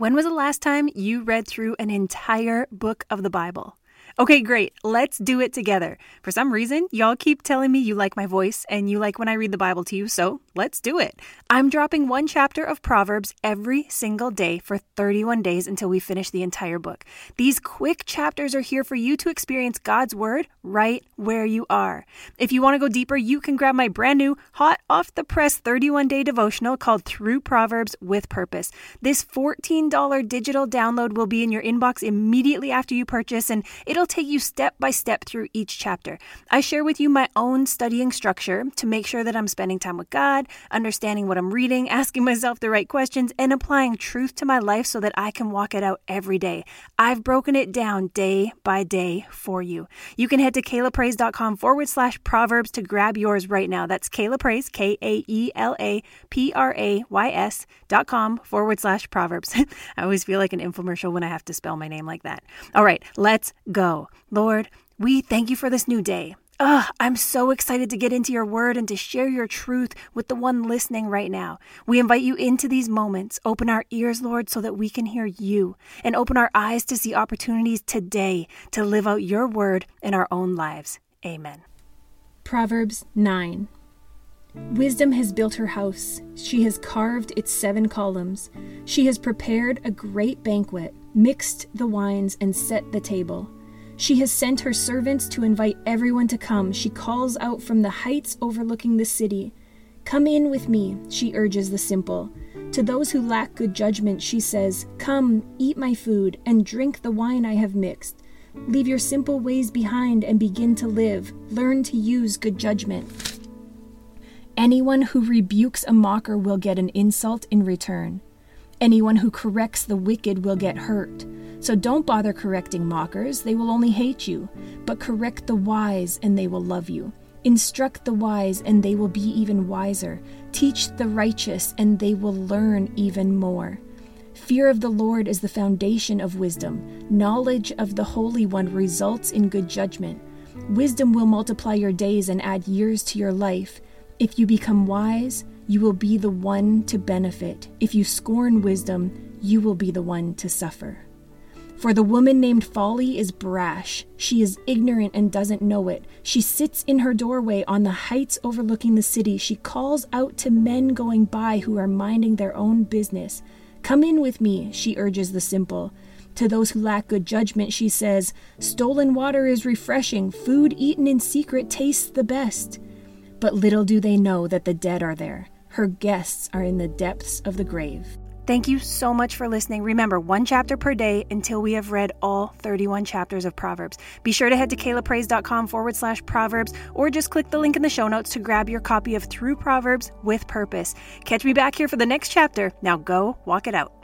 When was the last time you read through an entire book of the Bible? Okay, great. Let's do it together. For some reason, y'all keep telling me you like my voice and you like when I read the Bible to you, so let's do it. I'm dropping one chapter of Proverbs every single day for 31 days until we finish the entire book. These quick chapters are here for you to experience God's Word right where you are. If you want to go deeper, you can grab my brand new, hot off the press 31 day devotional called Through Proverbs with Purpose. This $14 digital download will be in your inbox immediately after you purchase, and it'll take you step by step through each chapter. I share with you my own studying structure to make sure that I'm spending time with God, understanding what I'm reading, asking myself the right questions, and applying truth to my life so that I can walk it out every day. I've broken it down day by day for you. You can head to kaelaprays.com forward slash proverbs to grab yours right now. That's Kaela Prays, K A E L A P R A Y S dot com forward slash proverbs. I always feel like an infomercial when I have to spell my name like that. All right, let's Lord, we thank you for this new day. Ugh, I'm so excited to get into your word and to share your truth with the one listening right now. We invite you into these moments. Open our ears, Lord, so that we can hear you, and open our eyes to see opportunities today to live out your word in our own lives. Amen. Proverbs 9 Wisdom has built her house, she has carved its seven columns, she has prepared a great banquet, mixed the wines, and set the table. She has sent her servants to invite everyone to come. She calls out from the heights overlooking the city. Come in with me, she urges the simple. To those who lack good judgment, she says, Come, eat my food, and drink the wine I have mixed. Leave your simple ways behind and begin to live. Learn to use good judgment. Anyone who rebukes a mocker will get an insult in return. Anyone who corrects the wicked will get hurt. So don't bother correcting mockers, they will only hate you. But correct the wise, and they will love you. Instruct the wise, and they will be even wiser. Teach the righteous, and they will learn even more. Fear of the Lord is the foundation of wisdom. Knowledge of the Holy One results in good judgment. Wisdom will multiply your days and add years to your life. If you become wise, you will be the one to benefit. If you scorn wisdom, you will be the one to suffer. For the woman named Folly is brash. She is ignorant and doesn't know it. She sits in her doorway on the heights overlooking the city. She calls out to men going by who are minding their own business. Come in with me, she urges the simple. To those who lack good judgment, she says, Stolen water is refreshing. Food eaten in secret tastes the best. But little do they know that the dead are there. Her guests are in the depths of the grave. Thank you so much for listening. Remember, one chapter per day until we have read all 31 chapters of Proverbs. Be sure to head to kaelaprays.com forward slash Proverbs or just click the link in the show notes to grab your copy of Through Proverbs with Purpose. Catch me back here for the next chapter. Now go walk it out.